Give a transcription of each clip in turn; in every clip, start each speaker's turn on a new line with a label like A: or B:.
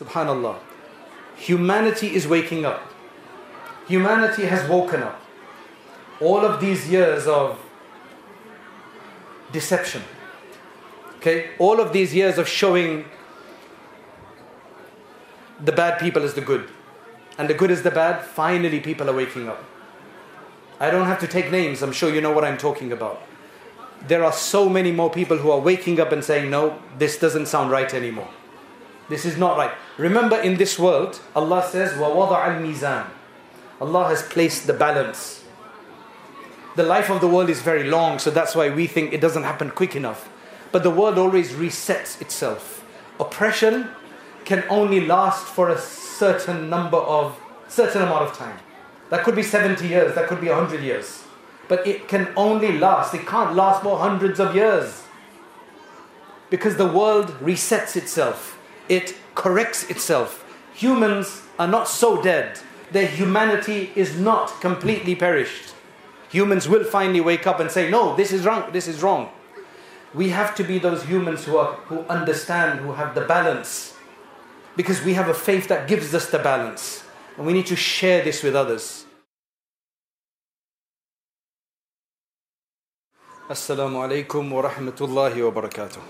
A: Subhanallah. Humanity is waking up. Humanity has woken up. All of these years of deception, okay, all of these years of showing the bad people as the good and the good is the bad, finally people are waking up. I don't have to take names, I'm sure you know what I'm talking about. There are so many more people who are waking up and saying, no, this doesn't sound right anymore. This is not right. Remember, in this world, Allah says, al-mizan." Allah has placed the balance. The life of the world is very long, so that's why we think it doesn't happen quick enough. But the world always resets itself. Oppression can only last for a certain number of, certain amount of time. That could be 70 years, that could be 100 years. But it can only last, it can't last for hundreds of years. Because the world resets itself it corrects itself. Humans are not so dead. Their humanity is not completely perished. Humans will finally wake up and say, No, this is wrong, this is wrong. We have to be those humans who, are, who understand, who have the balance. Because we have a faith that gives us the balance. And we need to share this with others. Assalamu alaikum wa rahmatullahi wa barakatuh.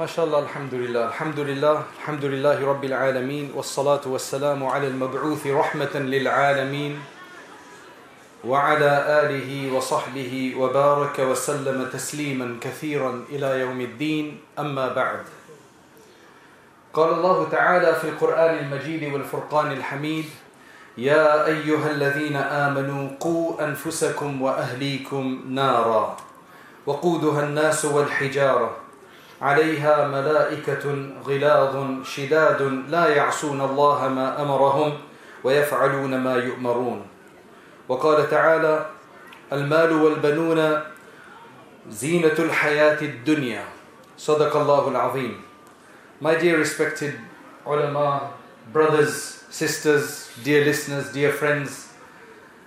A: ما شاء الله الحمد لله الحمد لله الحمد لله رب العالمين والصلاة والسلام على المبعوث رحمة للعالمين وعلى آله وصحبه وبارك وسلم تسليما كثيرا إلى يوم الدين أما بعد قال الله تعالى في القرآن المجيد والفرقان الحميد يا أيها الذين آمنوا قوا أنفسكم وأهليكم نارا وقودها الناس والحجارة عليها ملائكة غلاظ شداد لا يعصون الله ما أمرهم ويفعلون ما يؤمرون وقال تعالى المال والبنون زينة الحياة الدنيا صدق الله العظيم My dear respected ulama, brothers, sisters, dear listeners, dear friends,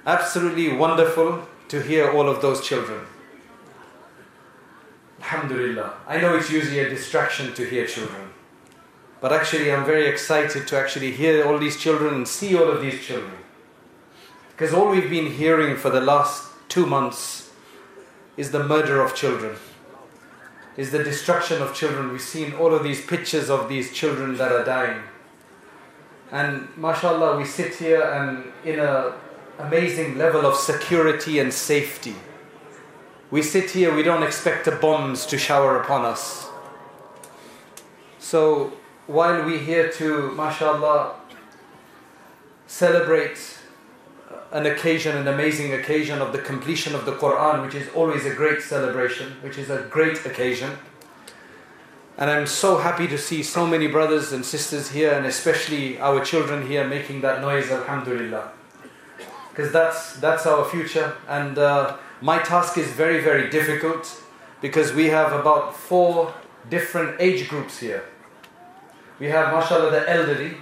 A: absolutely wonderful to hear all of those children. Alhamdulillah. I know it's usually a distraction to hear children. But actually, I'm very excited to actually hear all these children and see all of these children. Because all we've been hearing for the last two months is the murder of children, is the destruction of children. We've seen all of these pictures of these children that are dying. And mashallah, we sit here and in an amazing level of security and safety. We sit here, we don't expect the bombs to shower upon us. So while we here to, mashallah, celebrate an occasion, an amazing occasion of the completion of the Quran, which is always a great celebration, which is a great occasion. And I'm so happy to see so many brothers and sisters here, and especially our children here making that noise, alhamdulillah. Because that's, that's our future. And uh, my task is very, very difficult because we have about four different age groups here. We have, mashallah, the elderly,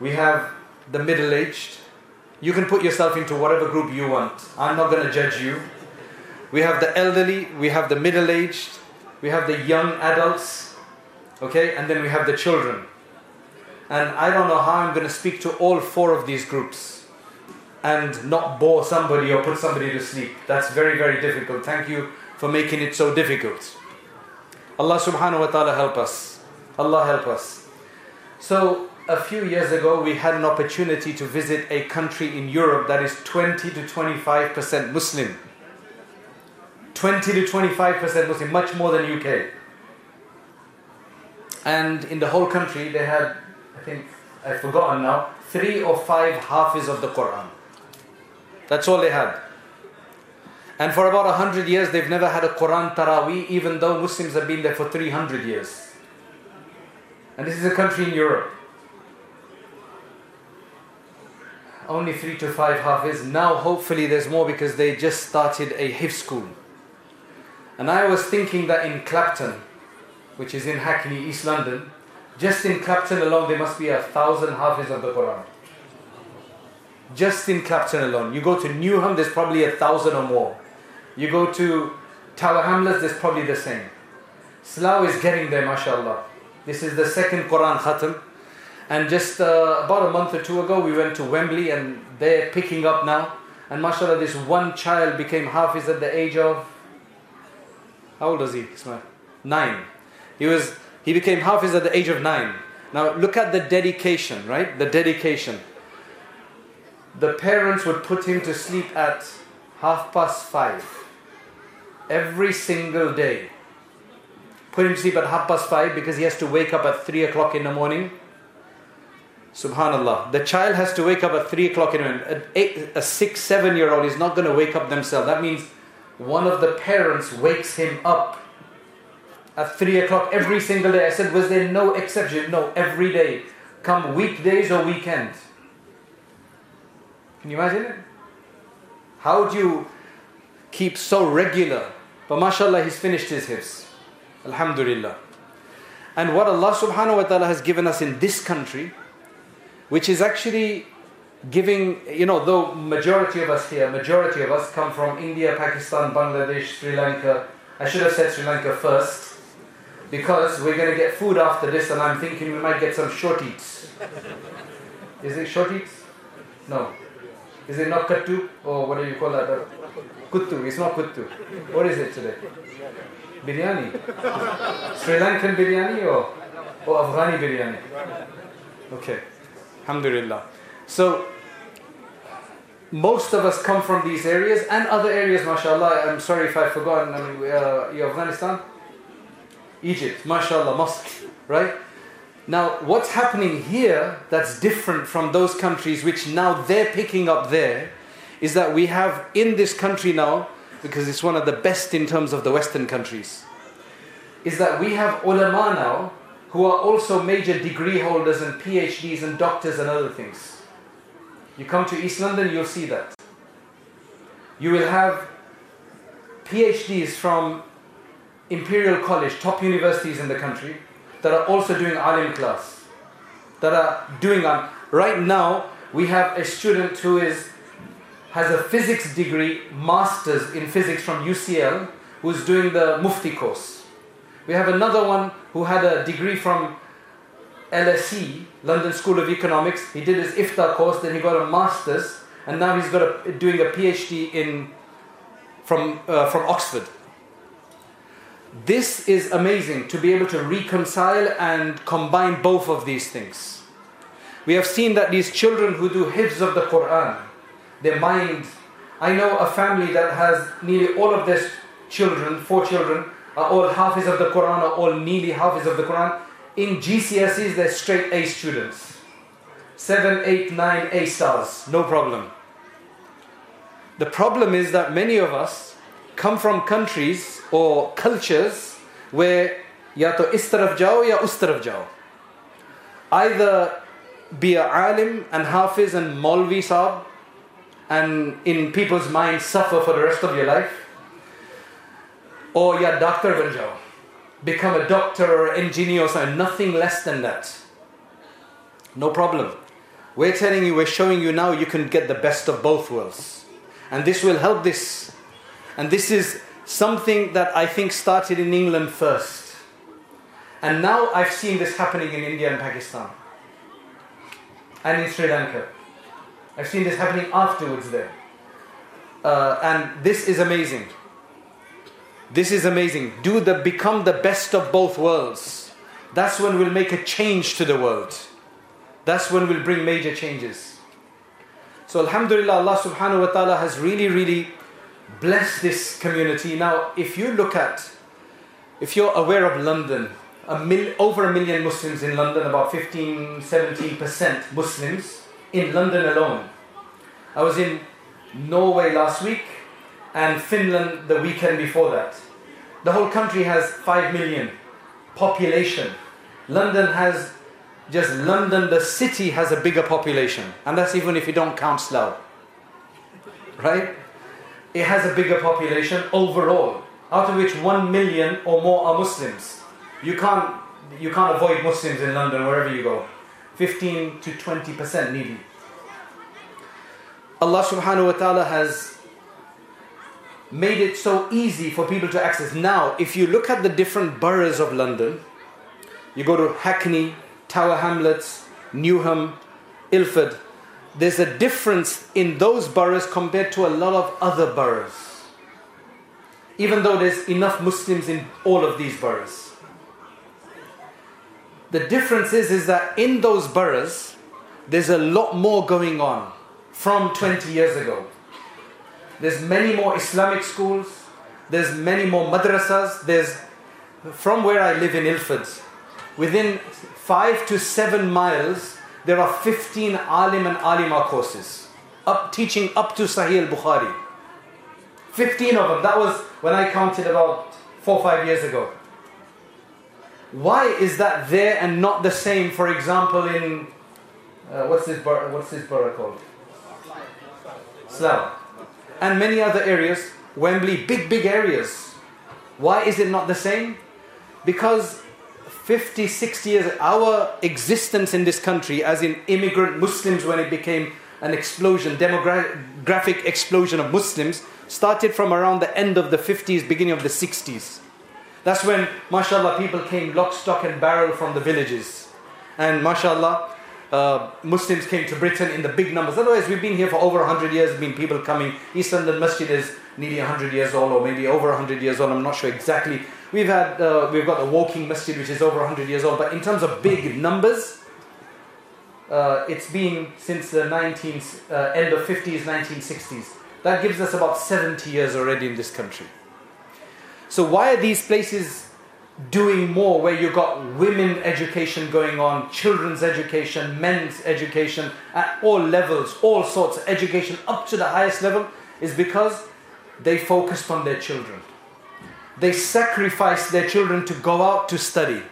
A: we have the middle aged. You can put yourself into whatever group you want. I'm not going to judge you. We have the elderly, we have the middle aged, we have the young adults, okay, and then we have the children. And I don't know how I'm going to speak to all four of these groups and not bore somebody or put somebody to sleep. That's very, very difficult. Thank you for making it so difficult. Allah subhanahu wa ta'ala help us. Allah help us. So, a few years ago, we had an opportunity to visit a country in Europe that is 20 to 25% Muslim. 20 to 25% Muslim, much more than UK. And in the whole country, they had, I think, I've forgotten now, three or five huffaz of the Quran. That's all they had. And for about 100 years, they've never had a Quran Taraweeh, even though Muslims have been there for 300 years. And this is a country in Europe. Only three to five is. Now, hopefully, there's more because they just started a hifz school. And I was thinking that in Clapton, which is in Hackney, East London, just in Clapton alone, there must be a thousand Hafiz of the Quran just in Clapton alone. You go to Newham, there's probably a thousand or more. You go to Tower Hamlets, there's probably the same. Slough is getting there, mashallah. This is the second Quran Khatam. And just uh, about a month or two ago, we went to Wembley and they're picking up now. And mashallah, this one child became hafiz at the age of. How old is he, Ismail? Nine. He, was, he became hafiz at the age of nine. Now, look at the dedication, right? The dedication the parents would put him to sleep at half past five every single day. Put him to sleep at half past five because he has to wake up at three o'clock in the morning. Subhanallah. The child has to wake up at three o'clock in the morning. Eight, a six, seven year old is not going to wake up themselves. That means one of the parents wakes him up at three o'clock every single day. I said, was there no exception? No, every day. Come weekdays or weekends. Can you imagine it? How do you keep so regular? But mashallah, he's finished his hifz. Alhamdulillah. And what Allah subhanahu wa ta'ala has given us in this country, which is actually giving, you know, though majority of us here, majority of us come from India, Pakistan, Bangladesh, Sri Lanka. I should have said Sri Lanka first, because we're going to get food after this, and I'm thinking we might get some short eats. Is it short eats? No. Is it not Kattu? Or what do you call that? Kuttu. It's not Kuttu. What is it today? Biryani. Sri Lankan biryani or, or Afghani biryani? Okay. Alhamdulillah. So, most of us come from these areas and other areas, mashallah. I'm sorry if I've forgotten. I mean, uh, Afghanistan, Egypt, mashallah, mosque, right? Now, what's happening here that's different from those countries which now they're picking up there is that we have in this country now, because it's one of the best in terms of the Western countries, is that we have ulama now who are also major degree holders and PhDs and doctors and other things. You come to East London, you'll see that. You will have PhDs from Imperial College, top universities in the country that are also doing alim class, that are doing alim. Right now, we have a student who is has a physics degree, masters in physics from UCL, who's doing the Mufti course. We have another one who had a degree from LSE, London School of Economics. He did his ifta course, then he got a master's, and now he's got a, doing a PhD in from uh, from Oxford this is amazing to be able to reconcile and combine both of these things. We have seen that these children who do hifz of the Quran, their mind. I know a family that has nearly all of their children, four children, are all hafiz of the Quran, are all nearly hafiz of the Quran. In GCSEs, they're straight A students. Seven, eight, nine A stars, no problem. The problem is that many of us, come from countries or cultures where ya to इस taraf jao ya us taraf jao. either be a alim and hafiz and molvi sahab and in people's minds suffer for the rest of your life or ya doctor ban jao become a doctor or engineer or something nothing less than that no problem we're telling you we're showing you now you can get the best of both worlds and this will help this and this is something that I think started in England first. And now I've seen this happening in India and Pakistan. And in Sri Lanka. I've seen this happening afterwards there. Uh, and this is amazing. This is amazing. Do the become the best of both worlds. That's when we'll make a change to the world. That's when we'll bring major changes. So Alhamdulillah, Allah subhanahu wa ta'ala has really, really bless this community. Now, if you look at, if you're aware of London, a mil, over a million Muslims in London, about 15, 17% Muslims in London alone. I was in Norway last week and Finland the weekend before that. The whole country has 5 million population. London has just London, the city has a bigger population, and that's even if you don't count Slough. Right? it has a bigger population overall, out of which one million or more are Muslims. You can't, you can't avoid Muslims in London wherever you go. 15 to 20% maybe. Allah subhanahu wa ta'ala has made it so easy for people to access. Now, if you look at the different boroughs of London, you go to Hackney, Tower Hamlets, Newham, Ilford, there's a difference in those boroughs compared to a lot of other boroughs. Even though there's enough Muslims in all of these boroughs. The difference is, is that in those boroughs, there's a lot more going on from 20 years ago.
B: There's many more Islamic schools, there's many more madrasas, there's from where I live in Ilford, within five to seven miles there are 15 alim and alima courses up teaching up to Sahih al-Bukhari. 15 of them. That was when I counted about four or five years ago. Why is that there and not the same, for example, in uh, what's this borough, what's this borough called? Slough. And many other areas, Wembley, big, big areas. Why is it not the same? Because 50, 60 years, our existence in this country, as in immigrant Muslims when it became an explosion, demographic explosion of Muslims, started from around the end of the 50s, beginning of the 60s. That's when, mashallah, people came lock, stock, and barrel from the villages. And mashallah, uh, Muslims came to Britain in the big numbers. Otherwise, we've been here for over 100 years, been people coming. East London Masjid is nearly 100 years old, or maybe over 100 years old, I'm not sure exactly. We've had uh, we've got the Woking masjid, which is over 100 years old. But in terms of big numbers, uh, it's been since the 19 uh, end of 50s, 1960s. That gives us about 70 years already in this country. So why are these places doing more? Where you've got women education going on, children's education, men's education at all levels, all sorts of education up to the highest level, is because they focused on their children they sacrificed their children to go out to study.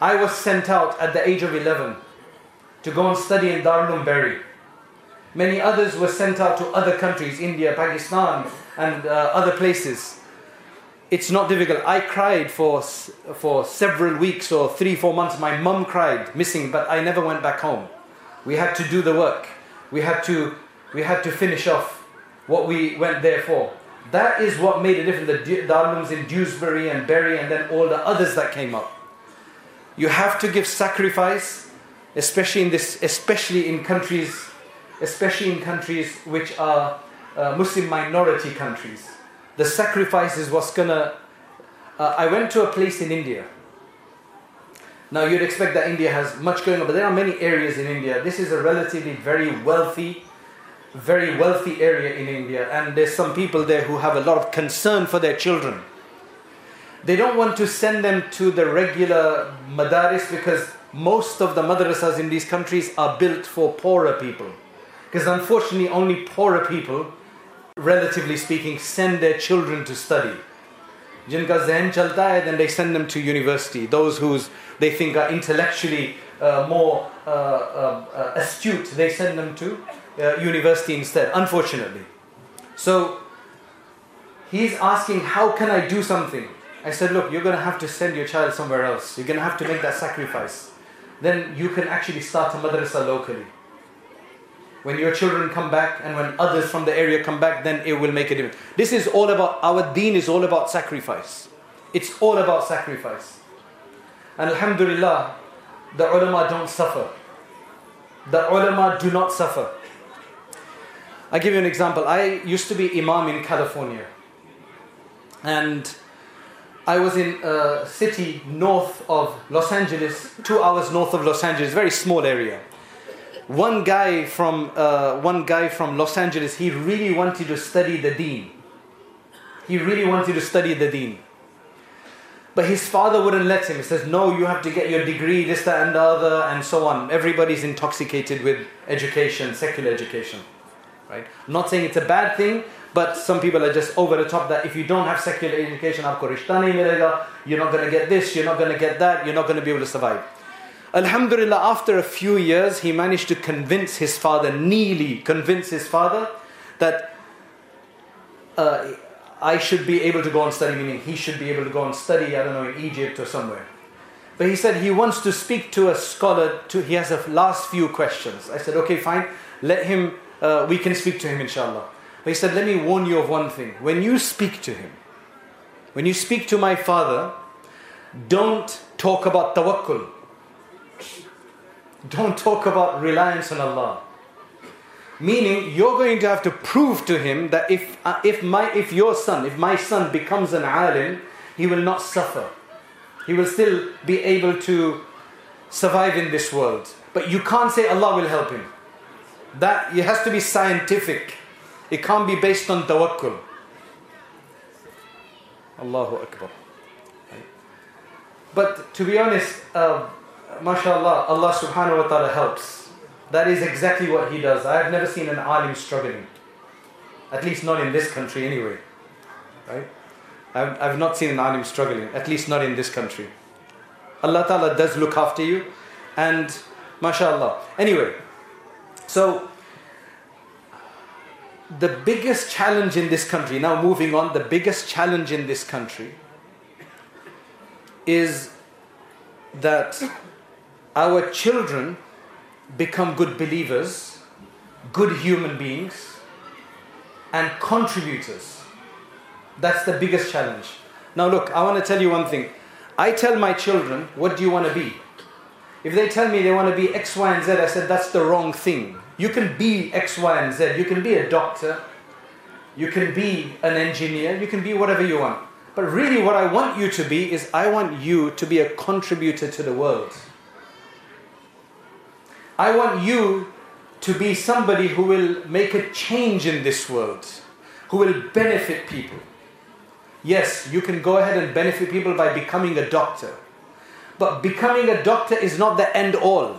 B: I was sent out at the age of 11 to go and study in Darul Bury. Many others were sent out to other countries, India, Pakistan, and uh, other places. It's not difficult. I cried for, for several weeks or three, four months. My mum cried, missing, but I never went back home. We had to do the work. We had to, we had to finish off what we went there for. That is what made a difference. The Darul Ulooms in Dewsbury and Bury and then all the others that came up. You have to give sacrifice, especially in this, especially in countries, especially in countries which are uh, Muslim minority countries. The sacrifice is what's gonna. Uh, I went to a place in India. Now you'd expect that India has much going on, but there are many areas in India. This is a relatively very wealthy very wealthy area in India, and there's some people there who have a lot of concern for their children. They don't want to send them to the regular madaris because most of the madrasas in these countries are built for poorer people. Because unfortunately, only poorer people, relatively speaking, send their children to study. जिनका जहन चलता है then they send them to university. Those who they think are intellectually uh, more uh, uh, uh astute, they send them to uh, university instead, unfortunately. So he's asking, How can I do something? I said, Look, you're going to have to send your child somewhere else. You're going to have to make that sacrifice. Then you can actually start a madrasa locally. When your children come back and when others from the area come back, then it will make a difference. This is all about, our deen is all about sacrifice. It's all about sacrifice. And Alhamdulillah, the ulama don't suffer. The ulama do not suffer. I give you an example. I used to be imam in California, and I was in a city north of Los Angeles, two hours north of Los Angeles, very small area. One guy from uh, one guy from Los Angeles, he really wanted to study the Deen. He really wanted to study the Deen. But his father wouldn't let him. He says, No, you have to get your degree, this, that, and the other, and so on. Everybody's intoxicated with education, secular education right? I'm not saying it's a bad thing, but some people are just over the top that if you don't have secular education, you're not going to get this, you're not going to get that, you're not going to be able to survive. Alhamdulillah, after a few years, he managed to convince his father, nearly convince his father, that uh, I should be able to go and study, meaning he should be able to go and study, I don't know, in Egypt or somewhere. But he said he wants to speak to a scholar, to, he has a last few questions. I said, okay, fine, let him uh, we can speak to him, inshallah. But he said, Let me warn you of one thing. When you speak to him, when you speak to my father, don't talk about tawakkul. Don't talk about reliance on Allah. Meaning, you're going to have to prove to him that if, uh, if, my, if your son, if my son becomes an alim, he will not suffer. He will still be able to survive in this world. But you can't say Allah will help him. That it has to be scientific. It can't be based on tawakkul. Allahu Akbar. But to be honest, uh, mashallah, Allah subhanahu wa ta'ala helps. That is exactly what He does. I have never seen an alim struggling. At least not in this country, anyway. Right? I've, I've not seen an alim struggling, at least not in this country. Allah Ta'ala does look after you, and mashallah. Anyway, so, the biggest challenge in this country, now moving on, the biggest challenge in this country is that our children become good believers, good human beings, and contributors. That's the biggest challenge. Now, look, I want to tell you one thing. I tell my children, What do you want to be? If they tell me they want to be X, Y, and Z, I said that's the wrong thing. You can be X, Y, and Z. You can be a doctor. You can be an engineer. You can be whatever you want. But really, what I want you to be is I want you to be a contributor to the world. I want you to be somebody who will make a change in this world, who will benefit people. Yes, you can go ahead and benefit people by becoming a doctor. But becoming a doctor is not the end all.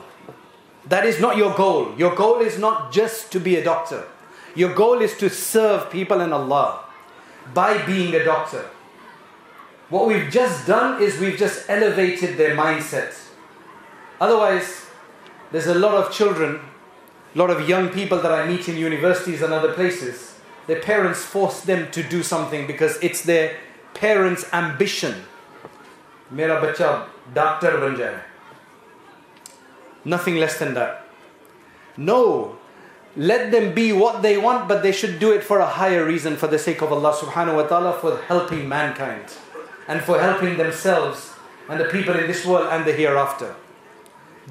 B: That is not your goal. Your goal is not just to be a doctor. Your goal is to serve people in Allah by being a doctor. What we've just done is we've just elevated their mindset. Otherwise, there's a lot of children, a lot of young people that I meet in universities and other places. Their parents force them to do something because it's their parents' ambition. Doctor बन जाए nothing less than that no let them be what they want, but they should do it for a higher reason, for the sake of Allah subhanahu wa ta'ala, for helping mankind and for helping themselves and the people in this world and the hereafter.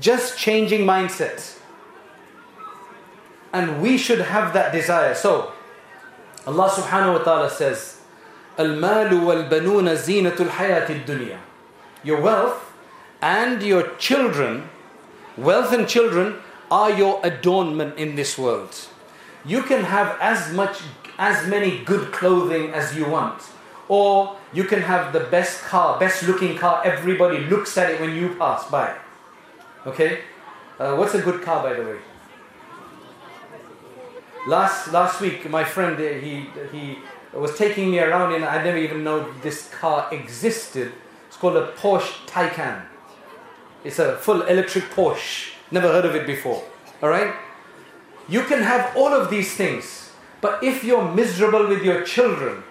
B: Just changing mindsets. And we should have that desire. So, Allah subhanahu wa ta'ala says, Al-malu wal-banuna zinatul dunya. Your wealth and your children, wealth and children, are your adornment in this world. You can have as much as many good clothing as you want. Or you can have the best car, best looking car, everybody looks at it when you pass by. Okay? Uh, what's a good car, by the way? Last, last week, my friend, uh, he, he was taking me around and I never even know this car existed. It's called a Porsche Taycan. It's a full electric Porsche. Never heard of it before. All right? You can have all of these things, but if you're miserable with your children,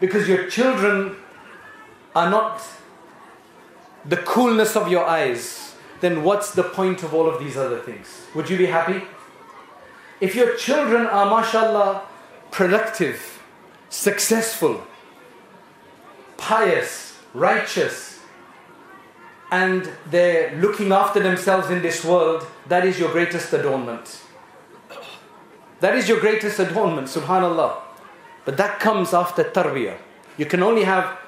B: because your children are not the coolness of your eyes, then what's the point of all of these other things? Would you be happy? If your children are, mashallah, productive, successful, pious, righteous, and they're looking after themselves in this world, that is your greatest adornment. That is your greatest adornment, subhanAllah. But that comes after tarbiyah. You can only have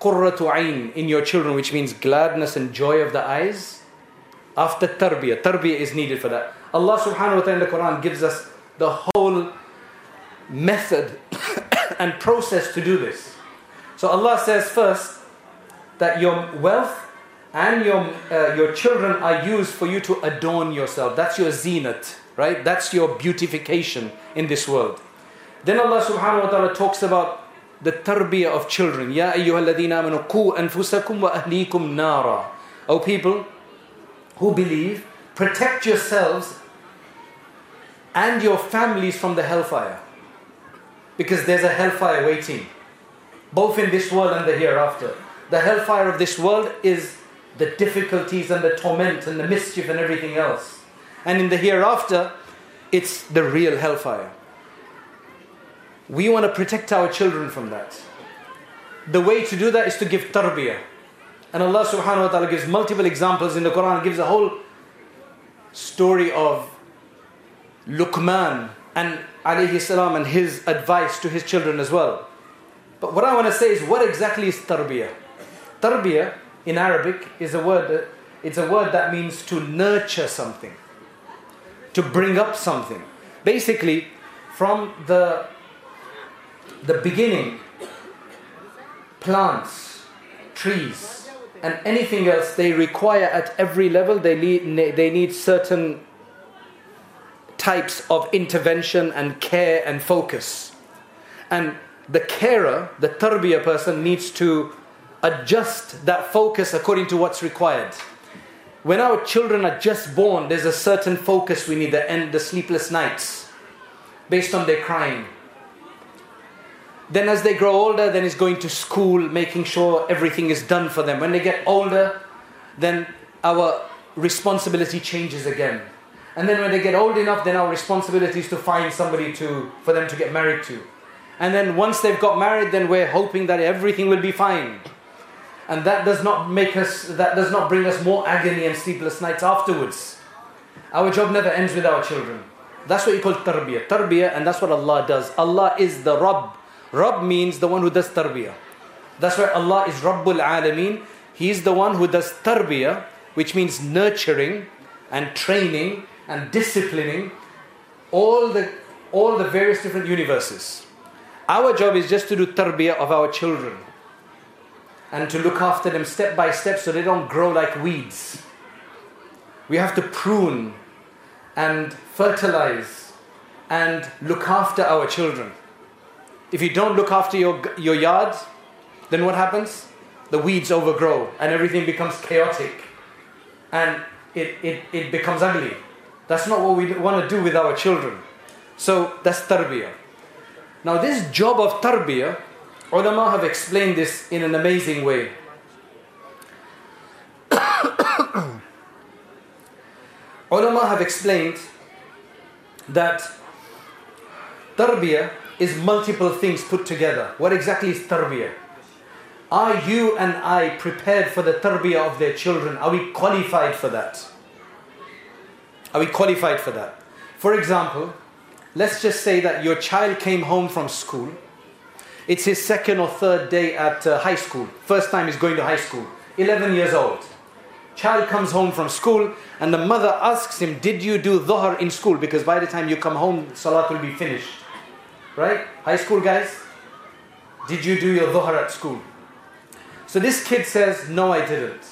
B: qurratu ayn in your children, which means gladness and joy of the eyes, after tarbiyah. Tarbiyah is needed for that. Allah subhanahu wa ta'ala in the Quran gives us the whole method and process to do this. So Allah says first that your wealth and your, uh, your children are used for you to adorn yourself. That's your zenith, right? That's your beautification in this world. Then Allah subhanahu wa ta'ala talks about the tarbiyah of children. Ya amanu ku anfusakum wa ahlikum nara. O people who believe, protect yourselves and your families from the hellfire. Because there's a hellfire waiting, both in this world and the hereafter. The hellfire of this world is the difficulties and the torment and the mischief and everything else. And in the hereafter, it's the real hellfire. We want to protect our children from that. The way to do that is to give tarbiyah. And Allah subhanahu wa ta'ala gives multiple examples in the Quran, gives a whole story of Luqman and alayhi salam and his advice to his children as well. But what I want to say is what exactly is tarbiyah? Tarbiyah in Arabic is a word that, it's a word that means to nurture something, to bring up something. Basically, from the the beginning, plants, trees, and anything else they require at every level they need they need certain types of intervention and care and focus. And the carer, the tarbiyah person needs to adjust that focus according to what's required. When our children are just born, there's a certain focus we need to end the sleepless nights based on their crying. Then, as they grow older, then it's going to school, making sure everything is done for them. When they get older, then our responsibility changes again. And then when they get old enough, then our responsibility is to find somebody to, for them to get married to. And then once they've got married, then we're hoping that everything will be fine. And that does not make us, that does not bring us more agony and sleepless nights afterwards. Our job never ends with our children. That's what you call tarbiyah. Tarbiyah, and that's what Allah does. Allah is the Rabb. Rabb means the one who does tarbiyah. That's why Allah is Rabbul Alameen. He is the one who does tarbiyah, which means nurturing and training and disciplining all the, all the various different universes. Our job is just to do tarbiyah of our children and to look after them step by step so they don't grow like weeds. We have to prune and fertilize and look after our children. If you don't look after your, your yard, then what happens? The weeds overgrow and everything becomes chaotic and it, it, it becomes ugly. That's not what we want to do with our children. So that's tarbiyah. Now, this job of tarbiyah Ulama have explained this in an amazing way. Ulama have explained that tarbiyah is multiple things put together. What exactly is tarbiyah? Are you and I prepared for the tarbiyah of their children? Are we qualified for that? Are we qualified for that? For example, let's just say that your child came home from school it's his second or third day at uh, high school. First time he's going to high school. 11 years old. Child comes home from school and the mother asks him, Did you do dhuhr in school? Because by the time you come home, salat will be finished. Right? High school guys, did you do your dhuhr at school? So this kid says, No, I didn't.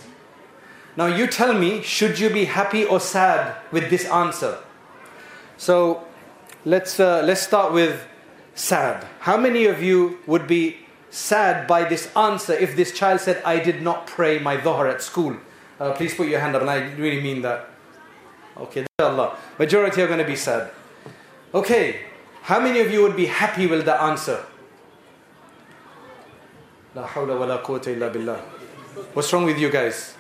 B: Now you tell me, should you be happy or sad with this answer? So let's, uh, let's start with sad. How many of you would be sad by this answer if this child said, I did not pray my dhuhr at school? Uh, please put your hand up, and I really mean that. Okay, inshallah. Majority are going to be sad. Okay, how many of you would be happy with the answer? La hawla wa la quwwata illa billah. What's wrong with you guys?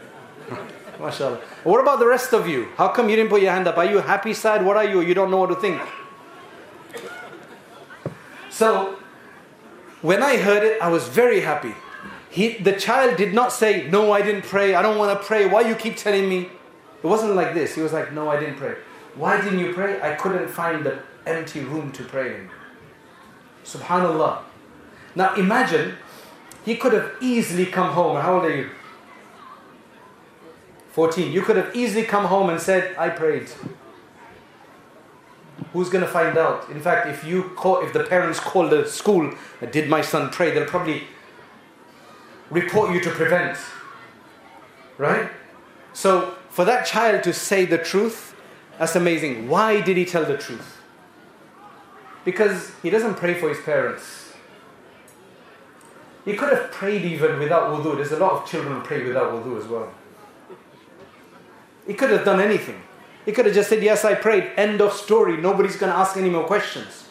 B: MashaAllah. What about the rest of you? How come you didn't put your hand up? Are you happy, sad? What are you? You don't know what to think. So when I heard it, I was very happy. He, the child did not say, No, I didn't pray. I don't want to pray. Why you keep telling me? It wasn't like this. He was like, No, I didn't pray. Why didn't you pray? I couldn't find the empty room to pray in. Subhanallah. Now imagine, he could have easily come home. How old are you? 14. You could have easily come home and said, I prayed who's going to find out? In fact, if you call, if the parents call the school, uh, did my son pray? They'll probably report you to prevent. Right? So for that child to say the truth, that's amazing. Why did he tell the truth? Because he doesn't pray for his parents. He could have prayed even without wudu. There's a lot of children who pray without wudu as well. He could have done anything. He could have just said, Yes, I prayed. End of story. Nobody's going to ask any more questions.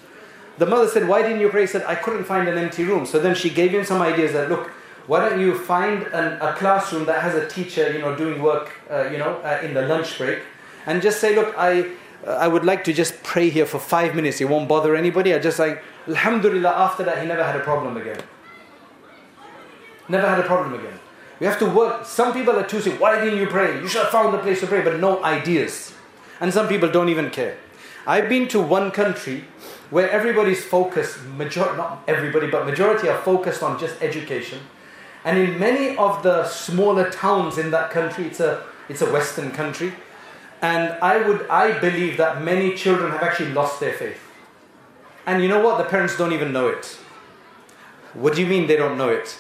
B: The mother said, Why didn't you pray? He said, I couldn't find an empty room. So then she gave him some ideas that, Look, why don't you find an, a classroom that has a teacher, you know, doing work, uh, you know, uh, in the lunch break, and just say, look, I, uh, I would like to just pray here for five minutes. It won't bother anybody. I just like, Alhamdulillah. After that, he never had a problem again. Never had a problem again. We have to work. Some people are too sick. Why didn't you pray? You should have found a place to pray, but no ideas. And some people don't even care. I've been to one country where everybody's focused, major- not everybody, but majority are focused on just education. And in many of the smaller towns in that country, it's a, it's a Western country, and I would, I believe that many children have actually lost their faith. And you know what? The parents don't even know it. What do you mean they don't know it?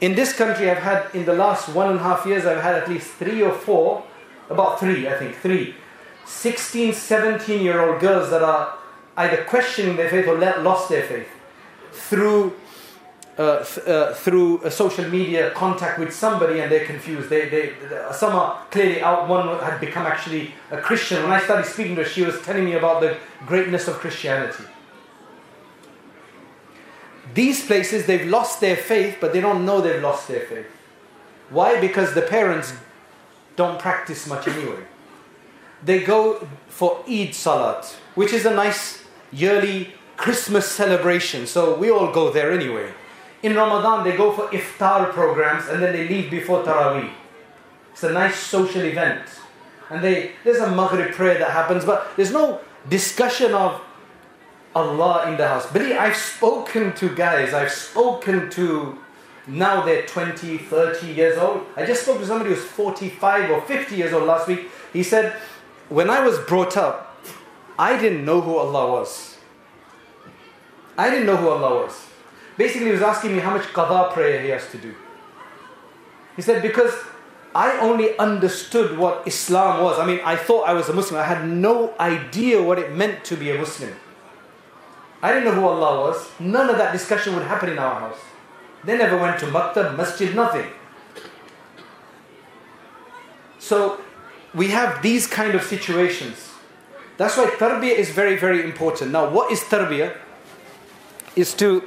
B: In this country, I've had, in the last one and a half years, I've had at least three or four, about three, I think, three 16, 17 year old girls that are either questioning their faith or lost their faith through, uh, th- uh, through a social media contact with somebody and they're confused. They, they, uh, some are clearly out, one had become actually a Christian. When I started speaking to her, she was telling me about the greatness of Christianity. These places, they've lost their faith, but they don't know they've lost their faith. Why? Because the parents don't practice much anyway they go for Eid Salat, which is a nice yearly Christmas celebration. So we all go there anyway. In Ramadan, they go for iftar programs and then they leave before Taraweeh. It's a nice social event. And they, there's a Maghrib prayer that happens, but there's no discussion of Allah in the house. Believe, I've spoken to guys, I've spoken to now they're 20, 30 years old. I just spoke to somebody who's 45 or 50 years old last week. He said, when I was brought up, I didn't know who Allah was. I didn't know who Allah was. Basically, he was asking me how much qawwam prayer he has to do. He said, because I only understood what Islam was. I mean, I thought I was a Muslim. I had no idea what it meant to be a Muslim. I didn't know who Allah was. None of that discussion would happen in our house. They never went to Maktab, Masjid, nothing. So we have these kind of situations. That's why tarbiyah is very, very important. Now, what is tarbiyah? Is to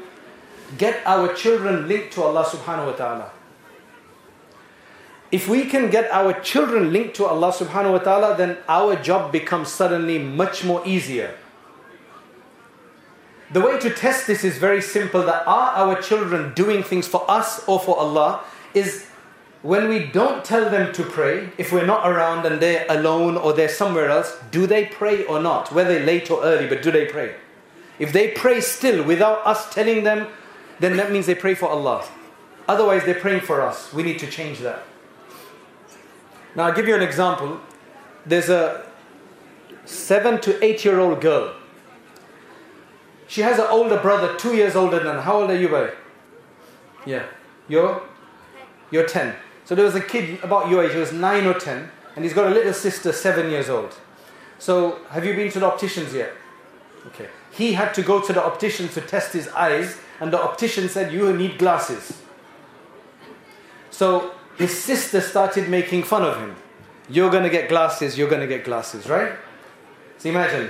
B: get our children linked to Allah subhanahu wa ta'ala. If we can get our children linked to Allah subhanahu wa ta'ala, then our job becomes suddenly much more easier. The way to test this is very simple that are our children doing things for us or for Allah? Is when we don't tell them to pray, if we're not around and they're alone or they're somewhere else, do they pray or not? Whether late or early, but do they pray? If they pray still without us telling them, then that means they pray for Allah. Otherwise, they're praying for us. We need to change that. Now, I'll give you an example. There's a seven to eight year old girl. She has an older brother, two years older than. How old are you, boy? Yeah. You're? You're 10. So there was a kid about your age who was nine or ten, and he's got a little sister, seven years old. So have you been to the opticians yet? Okay. He had to go to the optician to test his eyes, and the optician said, You need glasses. So his sister started making fun of him. You're gonna get glasses, you're gonna get glasses, right? So imagine.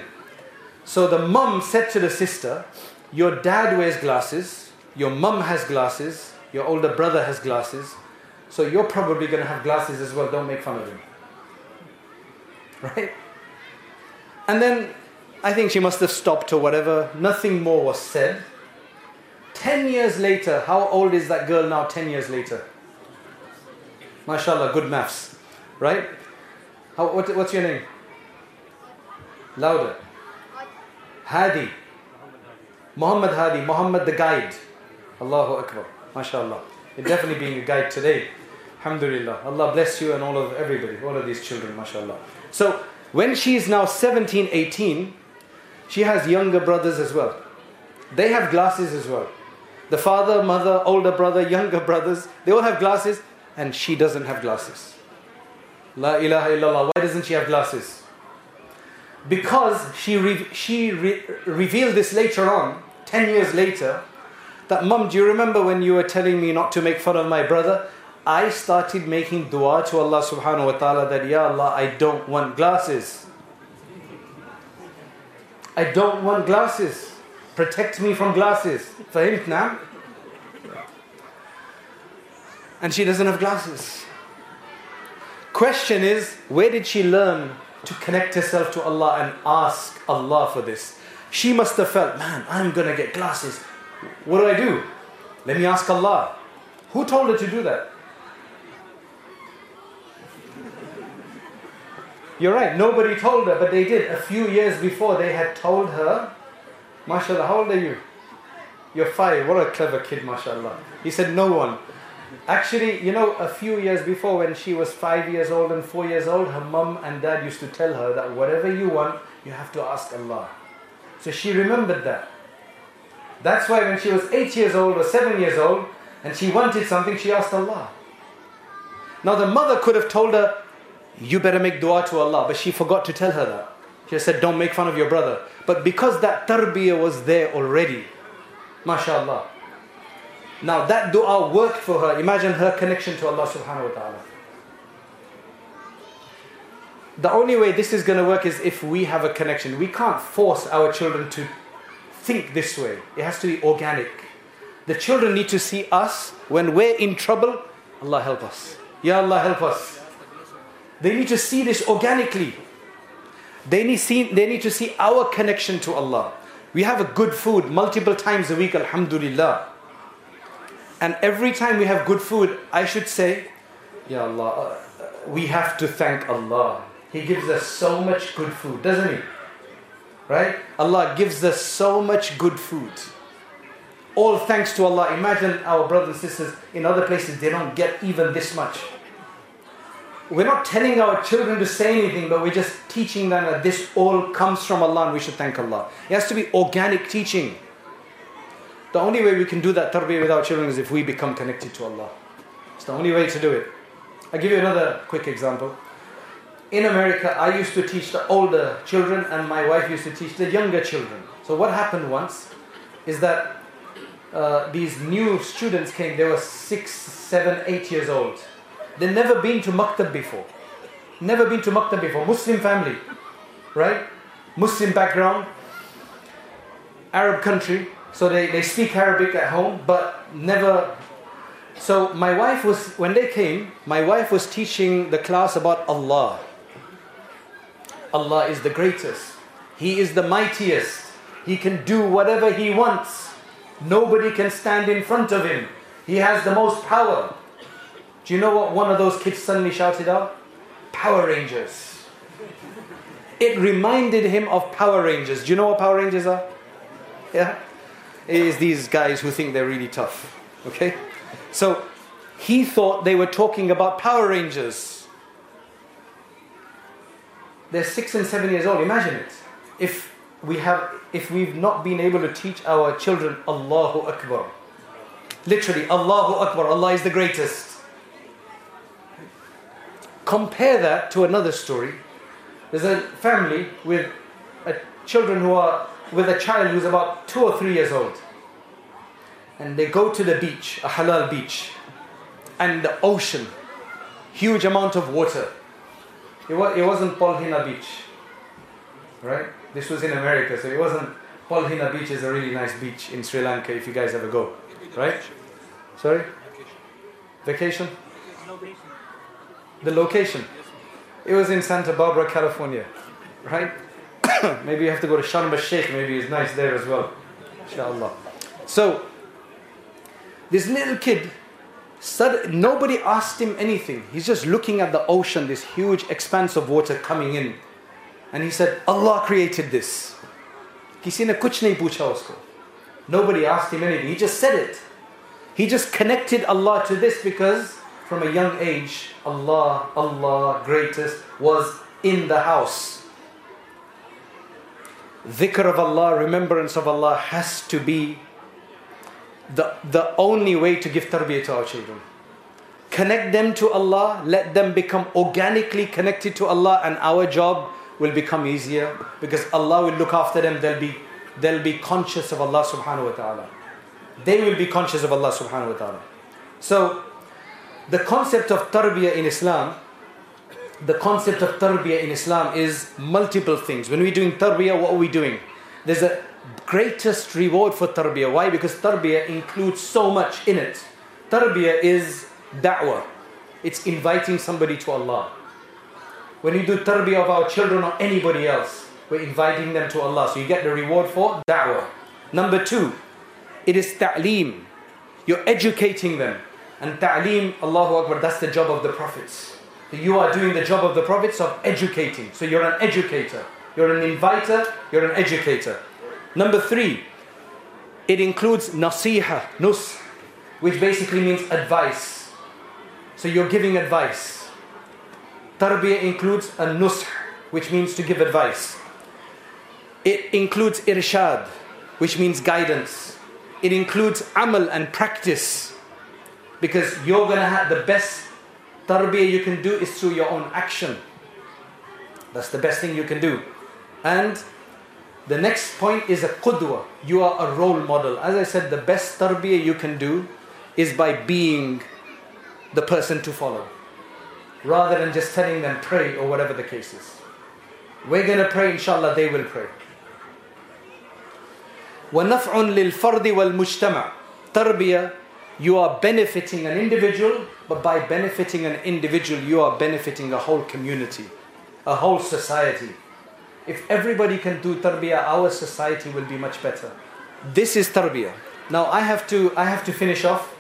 B: So the mum said to the sister, Your dad wears glasses, your mum has glasses, your older brother has glasses, so you're probably going to have glasses as well. Don't make fun of him. Right? And then I think she must have stopped or whatever. Nothing more was said. Ten years later, how old is that girl now? Ten years later. MashaAllah, good maths. Right? How, what, what's your name? Louder. Hadi. Muhammad Hadi. Muhammad the guide. Allahu Akbar. MashaAllah definitely being a guide today. Alhamdulillah. Allah bless you and all of everybody, all of these children, mashallah. So when she is now 17, 18, she has younger brothers as well. They have glasses as well. The father, mother, older brother, younger brothers, they all have glasses, and she doesn't have glasses. La ilaha illallah. Why doesn't she have glasses? Because she, re- she re- revealed this later on, 10 years later, that, Mum, do you remember when you were telling me not to make fun of my brother? I started making dua to Allah subhanahu wa ta'ala that, Ya Allah, I don't want glasses. I don't want glasses. Protect me from glasses. فهمت And she doesn't have glasses. Question is, where did she learn to connect herself to Allah and ask Allah for this? She must have felt, man, I'm gonna get glasses. What do I do? Let me ask Allah. Who told her to do that? You're right, nobody told her, but they did. A few years before, they had told her, MashaAllah, how old are you? You're five. What a clever kid, MashaAllah. He said, No one. Actually, you know, a few years before, when she was five years old and four years old, her mum and dad used to tell her that whatever you want, you have to ask Allah. So she remembered that. That's why when she was eight years old or seven years old and she wanted something, she asked Allah. Now the mother could have told her, You better make dua to Allah, but she forgot to tell her that. She said, Don't make fun of your brother. But because that tarbiyah was there already, mashallah. Now that dua worked for her. Imagine her connection to Allah subhanahu wa ta'ala. The only way this is going to work is if we have a connection. We can't force our children to think this way. It has to be organic. The children need to see us when we're in trouble. Allah help us. Ya Allah help us. They need to see this organically. They need, see, they need to see our connection to Allah. We have a good food multiple times a week, Alhamdulillah. And every time we have good food, I should say, Ya Allah, uh, we have to thank Allah. He gives us so much good food, doesn't He? Right? Allah gives us so much good food. All thanks to Allah. Imagine our brothers and sisters in other places, they don't get even this much. We're not telling our children to say anything, but we're just teaching them that this all comes from Allah and we should thank Allah. It has to be organic teaching. The only way we can do that tarbiyah with our children is if we become connected to Allah. It's the only way to do it. I'll give you another quick example in America, I used to teach the older children, and my wife used to teach the younger children. So, what happened once is that uh, these new students came, they were six, seven, eight years old. They'd never been to Maktab before. Never been to Maktab before. Muslim family, right? Muslim background, Arab country. So, they, they speak Arabic at home, but never so my wife was when they came, my wife was teaching the class about Allah. Allah is the greatest. He is the mightiest. He can do whatever He wants. Nobody can stand in front of Him. He has the most power. Do you know what one of those kids suddenly shouted out? Power Rangers. It reminded him of Power Rangers. Do you know what Power Rangers are? Yeah? It is these guys who think they're really tough. Okay? So he thought they were talking about Power Rangers. They're six and seven years old. Imagine it. If we have, if we've not been able to teach our children Allahu Akbar, literally Allahu Akbar, Allah is the greatest. Compare that to another story. There's a family with a children who are with a child who's about two or three years old, and they go to the beach, a halal beach, and the ocean, huge amount of water it, was, it wasn't Polhena Beach, right? This was in America, so it wasn't. Polhena Beach is a really nice beach in Sri Lanka if you guys ever go, right? Sorry? Vacation? The location. It was in Santa Barbara, California, right? maybe you have to go to Sharm Sheikh, maybe it's nice there as well, inshallah. So, this little kid Sud- nobody asked him anything. He's just looking at the ocean, this huge expanse of water coming in. And he said, Allah created this. किसी ने a नहीं पूछा Nobody asked him anything. He just said it. He just connected Allah to this because from a young age, Allah, Allah, greatest, was in the house. Dhikr of Allah, remembrance of Allah has to be the, the only way to give tarbiyah to our children. Connect them to Allah, let them become organically connected to Allah, and our job will become easier because Allah will look after them. They'll be, they'll be conscious of Allah subhanahu wa ta'ala. They will be conscious of Allah subhanahu wa ta'ala. So, the concept of tarbiyah in Islam, the concept of tarbiyah in Islam is multiple things. When we're doing tarbiyah, what are we doing? There's a greatest reward for tarbiyah. Why? Because tarbiyah includes so much in it. Tarbiyah is da'wah, it's inviting somebody to Allah. When you do tarbiyah of our children or anybody else, we're inviting them to Allah. So you get the reward for da'wah. Number two, it is ta'leem. You're educating them. And Allah Allahu Akbar, that's the job of the prophets. you are doing the job of the prophets of educating. So you're an educator. You're an inviter, you're an educator. Number three, it includes nasiha, nus, which basically means advice. So you're giving advice. Tarbiyah includes a nus, which means to give advice. It includes irshad, which means guidance. It includes amal and practice. Because you're gonna have the best tarbiyah you can do is through your own action. That's the best thing you can do. And the next point is a qudwa. You are a role model. As I said, the best tarbiyah you can do is by being the person to follow rather than just telling them pray or whatever the case is. We're going to pray, inshallah, they will pray. وَنَفْعٌ wal وَالْمُجْتَمَعِ Tarbiyah, you are benefiting an individual, but by benefiting an individual, you are benefiting a whole community, a whole society. If everybody can do tarbiyah, our society will be much better. This is tarbiyah. Now I have to I have to finish off.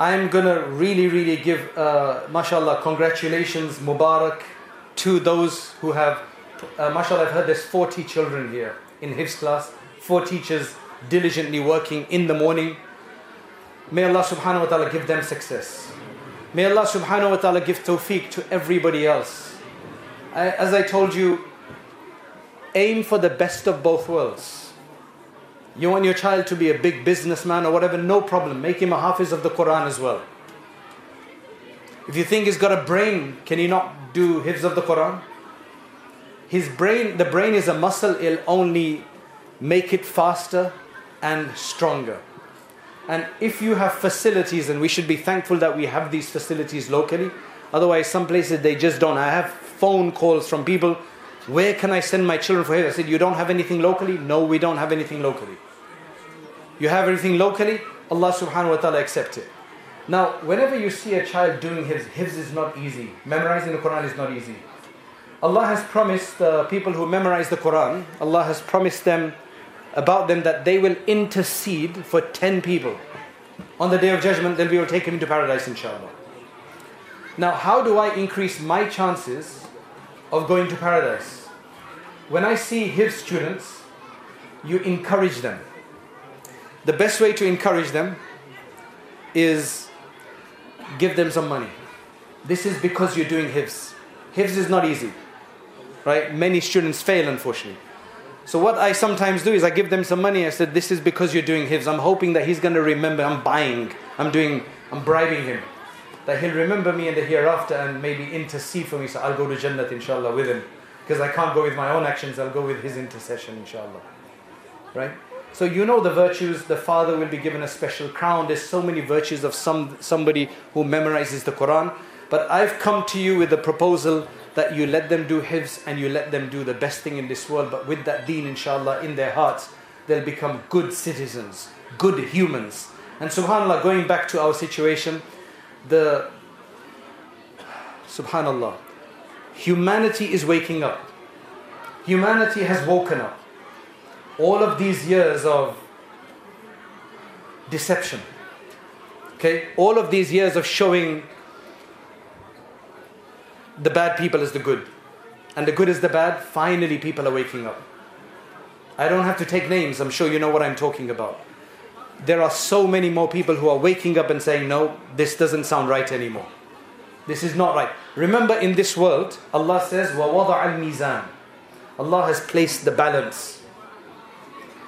B: I'm gonna really really give uh, mashallah congratulations mubarak to those who have uh, mashallah I've heard there's 40 children here in Hifz class, four teachers diligently working in the morning. May Allah subhanahu wa ta'ala give them success. May Allah subhanahu wa ta'ala give tawfiq to everybody else. I, as I told you, aim for the best of both worlds. You want your child to be a big businessman or whatever, no problem. Make him a hafiz of the Quran as well. If you think he's got a brain, can he not do hifz of the Quran? His brain, the brain is a muscle, it'll only make it faster and stronger. And if you have facilities, and we should be thankful that we have these facilities locally, otherwise, some places they just don't. I have phone calls from people where can I send my children for Hajj? I said, You don't have anything locally? No, we don't have anything locally. You have everything locally? Allah subhanahu wa ta'ala accepts it. Now, whenever you see a child doing his hifz is not easy. Memorizing the Quran is not easy. Allah has promised the uh, people who memorize the Quran, Allah has promised them about them that they will intercede for 10 people. On the day of judgment, then we will take him into paradise, inshallah. Now, how do I increase my chances of going to paradise. When I see hifz students, you encourage them. The best way to encourage them is give them some money. This is because you're doing hifz. hifz is not easy, right? Many students fail, unfortunately. So what I sometimes do is I give them some money. I said, "This is because you're doing hifz. I'm hoping that he's going to remember. I'm buying. I'm doing. I'm bribing him." that he'll remember me in the hereafter and maybe intercede for me. So I'll go to Jannat inshallah with him. Because I can't go with my own actions, I'll go with his intercession inshallah. Right? So you know the virtues, the father will be given a special crown. There's so many virtues of some, somebody who memorizes the Quran. But I've come to you with the proposal that you let them do hifz and you let them do the best thing in this world. But with that deen, inshallah, in their hearts, they'll become good citizens, good humans. And subhanAllah, going back to our situation, the subhanallah humanity is waking up humanity has woken up all of these years of deception okay all of these years of showing the bad people as the good and the good is the bad finally people are waking up i don't have to take names i'm sure you know what i'm talking about there are so many more people who are waking up and saying, No, this doesn't sound right anymore. This is not right. Remember, in this world, Allah says, al-mizan." Allah has placed the balance.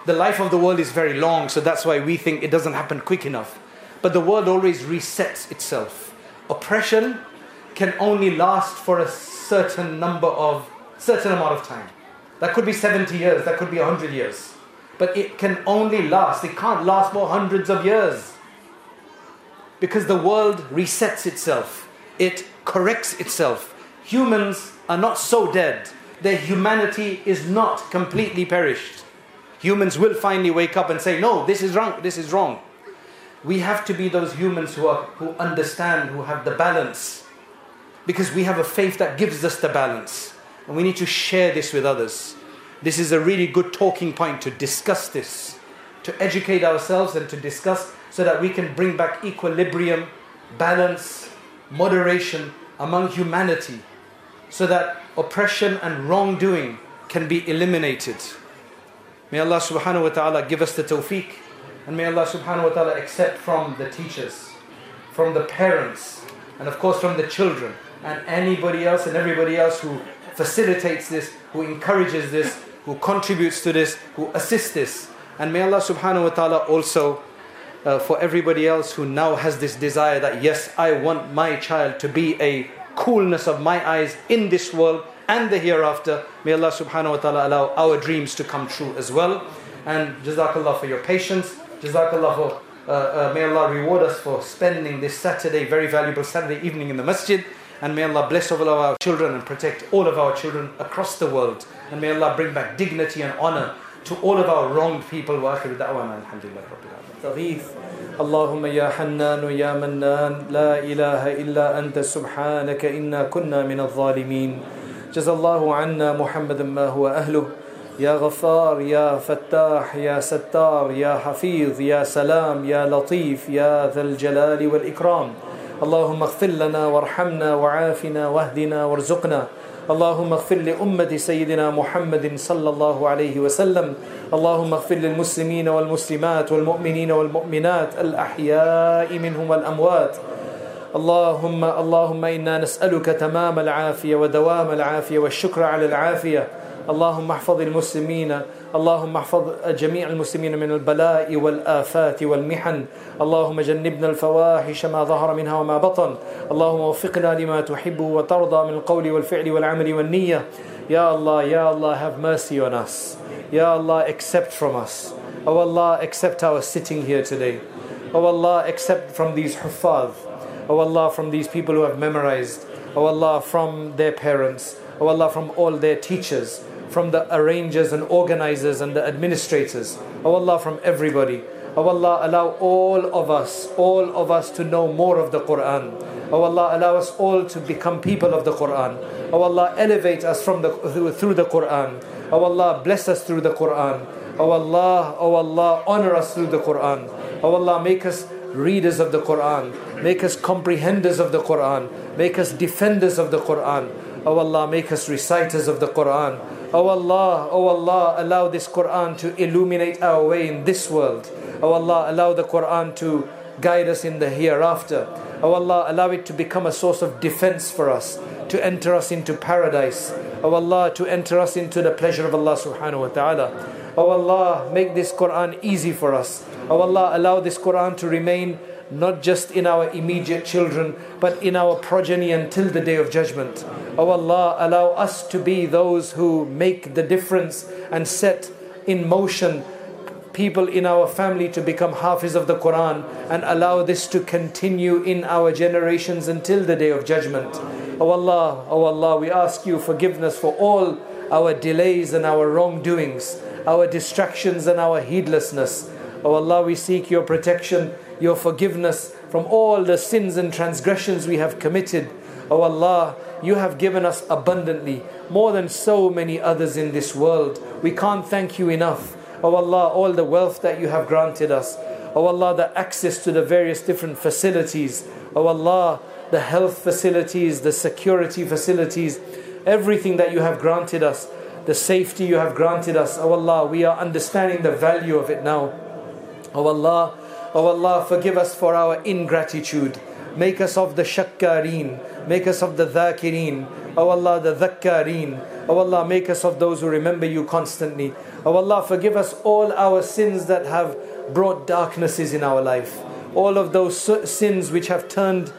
B: The life of the world is very long, so that's why we think it doesn't happen quick enough. But the world always resets itself. Oppression can only last for a certain number of certain amount of time. That could be 70 years, that could be 100 years. But it can only last, it can't last for hundreds of years. Because the world resets itself, it corrects itself. Humans are not so dead, their humanity is not completely perished. Humans will finally wake up and say, No, this is wrong, this is wrong. We have to be those humans who, are, who understand, who have the balance. Because we have a faith that gives us the balance. And we need to share this with others. This is a really good talking point to discuss this, to educate ourselves and to discuss so that we can bring back equilibrium, balance, moderation among humanity, so that oppression and wrongdoing can be eliminated. May Allah subhanahu wa ta'ala give us the tawfiq and may Allah subhanahu wa ta'ala accept from the teachers, from the parents, and of course from the children and anybody else and everybody else who facilitates this, who encourages this, who contributes to this, who assists this. And may Allah subhanahu wa ta'ala also, uh, for everybody else who now has this desire that, yes, I want my child to be a coolness of my eyes in this world and the hereafter, may Allah subhanahu wa ta'ala allow our dreams to come true as well. And jazakallah for your patience. Jazakallah for, uh, uh, may Allah reward us for spending this Saturday, very valuable Saturday evening in the masjid. And may Allah bless all of our children and protect all of our children across the world. And may Allah bring back dignity and honor to all of our wronged people. وآخر دعوانا الحمد لله رب العالمين. Tawheed. اللهم يا حنان يا منان لا إله إلا أنت سبحانك إنا كنا من الظالمين جزا الله عنا محمدا ما هو أهله يا غفار يا فتاح يا ستار يا حفيظ يا سلام يا لطيف يا ذا الجلال والإكرام اللهم اغفر لنا وارحمنا وعافنا واهدنا وارزقنا اللهم اغفر لأمة سيدنا محمد صلى الله عليه وسلم اللهم اغفر للمسلمين والمسلمات والمؤمنين والمؤمنات الأحياء منهم والأموات اللهم اللهم إنا نسألك تمام العافية ودوام العافية والشكر على العافية اللهم احفظ المسلمين اللهم احفظ جميع المسلمين من البلاء والآفات والمحن اللهم جنبنا الفواحش ما ظهر منها وما بطن اللهم وفقنا لما تحب وترضى من القول والفعل والعمل والنية يا الله يا الله have mercy on us يا الله accept from us Oh Allah accept our sitting here today Oh Allah accept from these huffaz Oh Allah from these people who have memorized Oh Allah from their parents Oh Allah from all their teachers from the arrangers and organizers and the administrators. O oh Allah, from everybody. O oh Allah, allow all of us, all of us to know more of the Quran. O oh Allah, allow us all to become people of the Quran. O Allah, elevate us from the, through the Quran. O Allah, bless us through the Quran. O Allah, O Allah, honor us through the Quran. O Allah, make us readers of the Quran. Make us comprehenders of the Quran. Make us defenders of the Quran. O Allah, make us reciters of the Quran. O Allah, O Allah, allow this Quran to illuminate our way in this world. O Allah, allow the Quran to guide us in the hereafter. O Allah, allow it to become a source of defense for us, to enter us into paradise. O Allah, to enter us into the pleasure of Allah subhanahu wa ta'ala. O Allah, make this Quran easy for us. O Allah, allow this Quran to remain not just in our immediate children, but in our progeny until the day of judgment. O oh Allah, allow us to be those who make the difference and set in motion people in our family to become Hafiz of the Quran and allow this to continue in our generations until the day of judgment. O oh Allah, O oh Allah, we ask you forgiveness for all our delays and our wrongdoings, our distractions and our heedlessness. O oh Allah, we seek your protection your forgiveness from all the sins and transgressions we have committed. O oh Allah, you have given us abundantly, more than so many others in this world. We can't thank you enough. O oh Allah, all the wealth that you have granted us. O oh Allah, the access to the various different facilities. O Allah, the health facilities, the security facilities, everything that you have granted us, the safety you have granted us. O Allah, we are understanding the value of it now. O Allah, O oh Allah, forgive us for our ingratitude. Make us of the shakkareen. Make us of the dhakireen. O oh Allah, the dhakkareen. O oh Allah, make us of those who remember you constantly. O oh Allah, forgive us all our sins that have brought darknesses in our life. All of those sins which have turned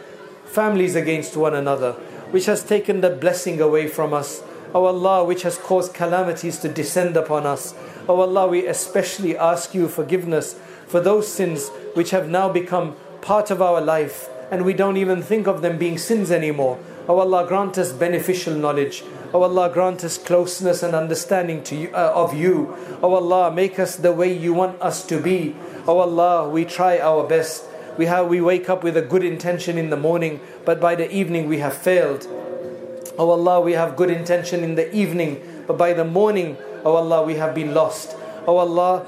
B: families against one another, which has taken the blessing away from us. O oh Allah, which has caused calamities to descend upon us. O oh Allah, we especially ask you forgiveness for those sins which have now become part of our life and we don't even think of them being sins anymore. Oh Allah, grant us beneficial knowledge. Oh Allah, grant us closeness and understanding to you, uh, of you. Oh Allah, make us the way you want us to be. Oh Allah, we try our best. We have we wake up with a good intention in the morning, but by the evening we have failed. Oh Allah, we have good intention in the evening, but by the morning, oh Allah, we have been lost. Oh Allah,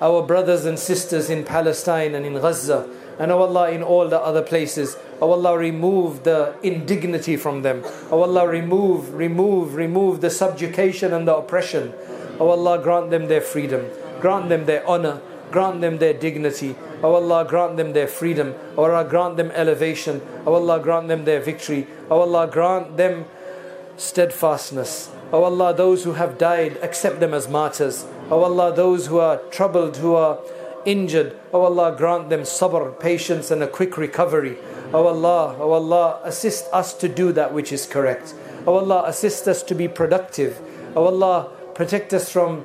B: our brothers and sisters in Palestine and in Gaza, and our oh Allah, in all the other places. our oh Allah, remove the indignity from them. our oh Allah, remove, remove, remove the subjugation and the oppression. our Allah, grant them their freedom, grant them their honor, grant them their dignity. our Allah, grant them their freedom. our Allah, grant them elevation. our Allah, grant them their victory. our Allah, grant them steadfastness. our Allah, those who have died, accept them as martyrs. O oh Allah, those who are troubled, who are injured, O oh Allah, grant them sabr, patience, and a quick recovery. O oh Allah, O oh Allah, assist us to do that which is correct. O oh Allah, assist us to be productive. O oh Allah, protect us from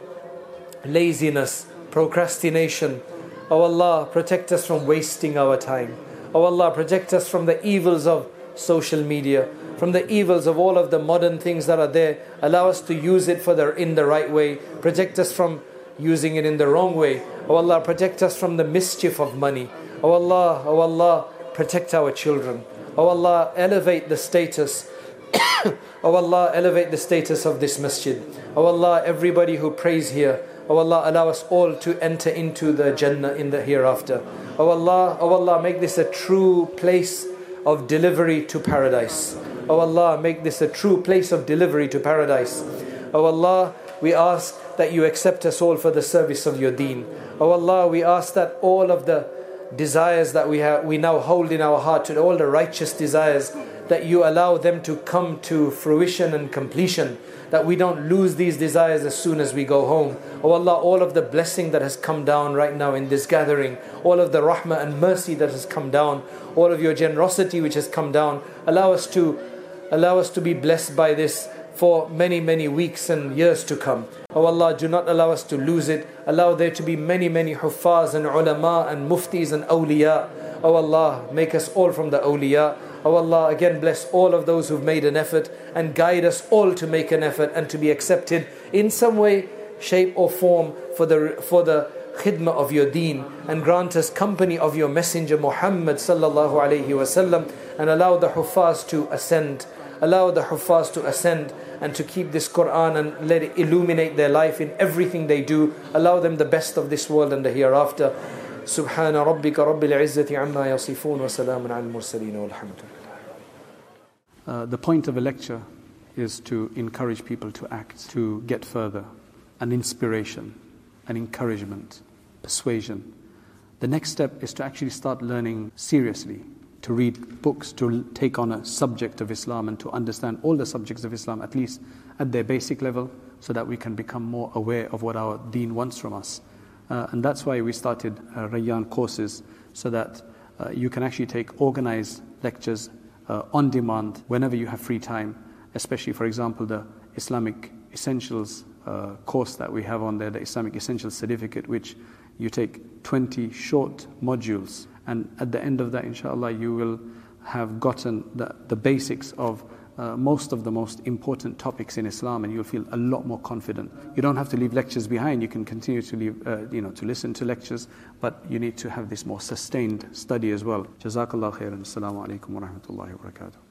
B: laziness, procrastination. O Allah, protect us from wasting our time. O Allah, protect us from the evils of social media from the evils of all of the modern things that are there. Allow us to use it for the, in the right way. Protect us from using it in the wrong way. Oh Allah, protect us from the mischief of money. Oh Allah, oh Allah, protect our children. Oh Allah, elevate the status. oh Allah, elevate the status of this masjid. Oh Allah, everybody who prays here. Oh Allah, allow us all to enter into the Jannah in the hereafter. Oh Allah, oh Allah, make this a true place of delivery to paradise. O oh Allah, make this a true place of delivery to paradise. O oh Allah, we ask that you accept us all for the service of your deen. O oh Allah, we ask that all of the desires that we have we now hold in our heart and all the righteous desires that you allow them to come to fruition and completion that we don't lose these desires as soon as we go home oh allah all of the blessing that has come down right now in this gathering all of the rahmah and mercy that has come down all of your generosity which has come down allow us to Allow us to be blessed by this for many, many weeks and years to come. O oh Allah, do not allow us to lose it. Allow there to be many, many huffaz and ulama and muftis and awliya. O oh Allah, make us all from the awliya. O oh Allah, again bless all of those who've made an effort and guide us all to make an effort and to be accepted in some way, shape, or form for the, for the khidmah of your deen and grant us company of your messenger Muhammad sallallahu alayhi wasallam and allow the huffaz to ascend. Allow the Huffaz to ascend and to keep this Quran and let it illuminate their life in everything they do. Allow them the best of this world and the hereafter. سبحان ربك رب العزة عما يصفون وسلام على المرسلين والحمد لله. the point of a lecture is to encourage people to act, to get further, an inspiration, an encouragement, persuasion. The next step is to actually start learning seriously to read books, to take on a subject of Islam, and to understand all the subjects of Islam, at least at their basic level, so that we can become more aware of what our deen wants from us. Uh, and that's why we started uh, Rayyan courses, so that uh, you can actually take organized lectures uh, on demand whenever you have free time, especially, for example, the Islamic Essentials uh, course that we have on there, the Islamic Essentials Certificate, which you take 20 short modules and at the end of that, inshallah, you will have gotten the, the basics of uh, most of the most important topics in Islam, and you'll feel a lot more confident. You don't have to leave lectures behind. You can continue to leave, uh, you know, to listen to lectures, but you need to have this more sustained study as well. Jazakallah khairan. Assalamu alaikum warahmatullahi wabarakatuh.